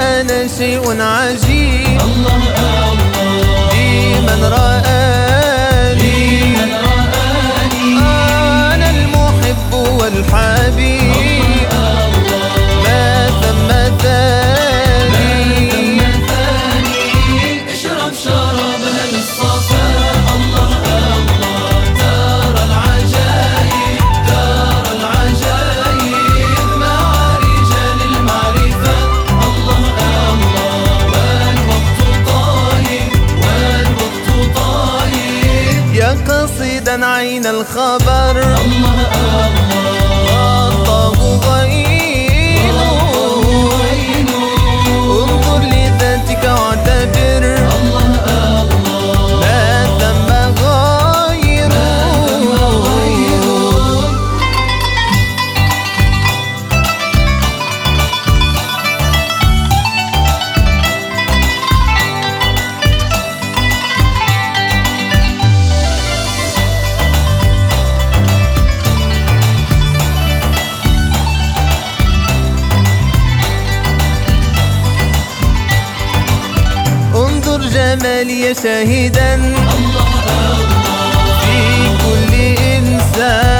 أنا شيء عجيب. الله الله. من رأى بعيدا عين الخبر. الله الله الأملي شاهدا الله الله في كل إنسان.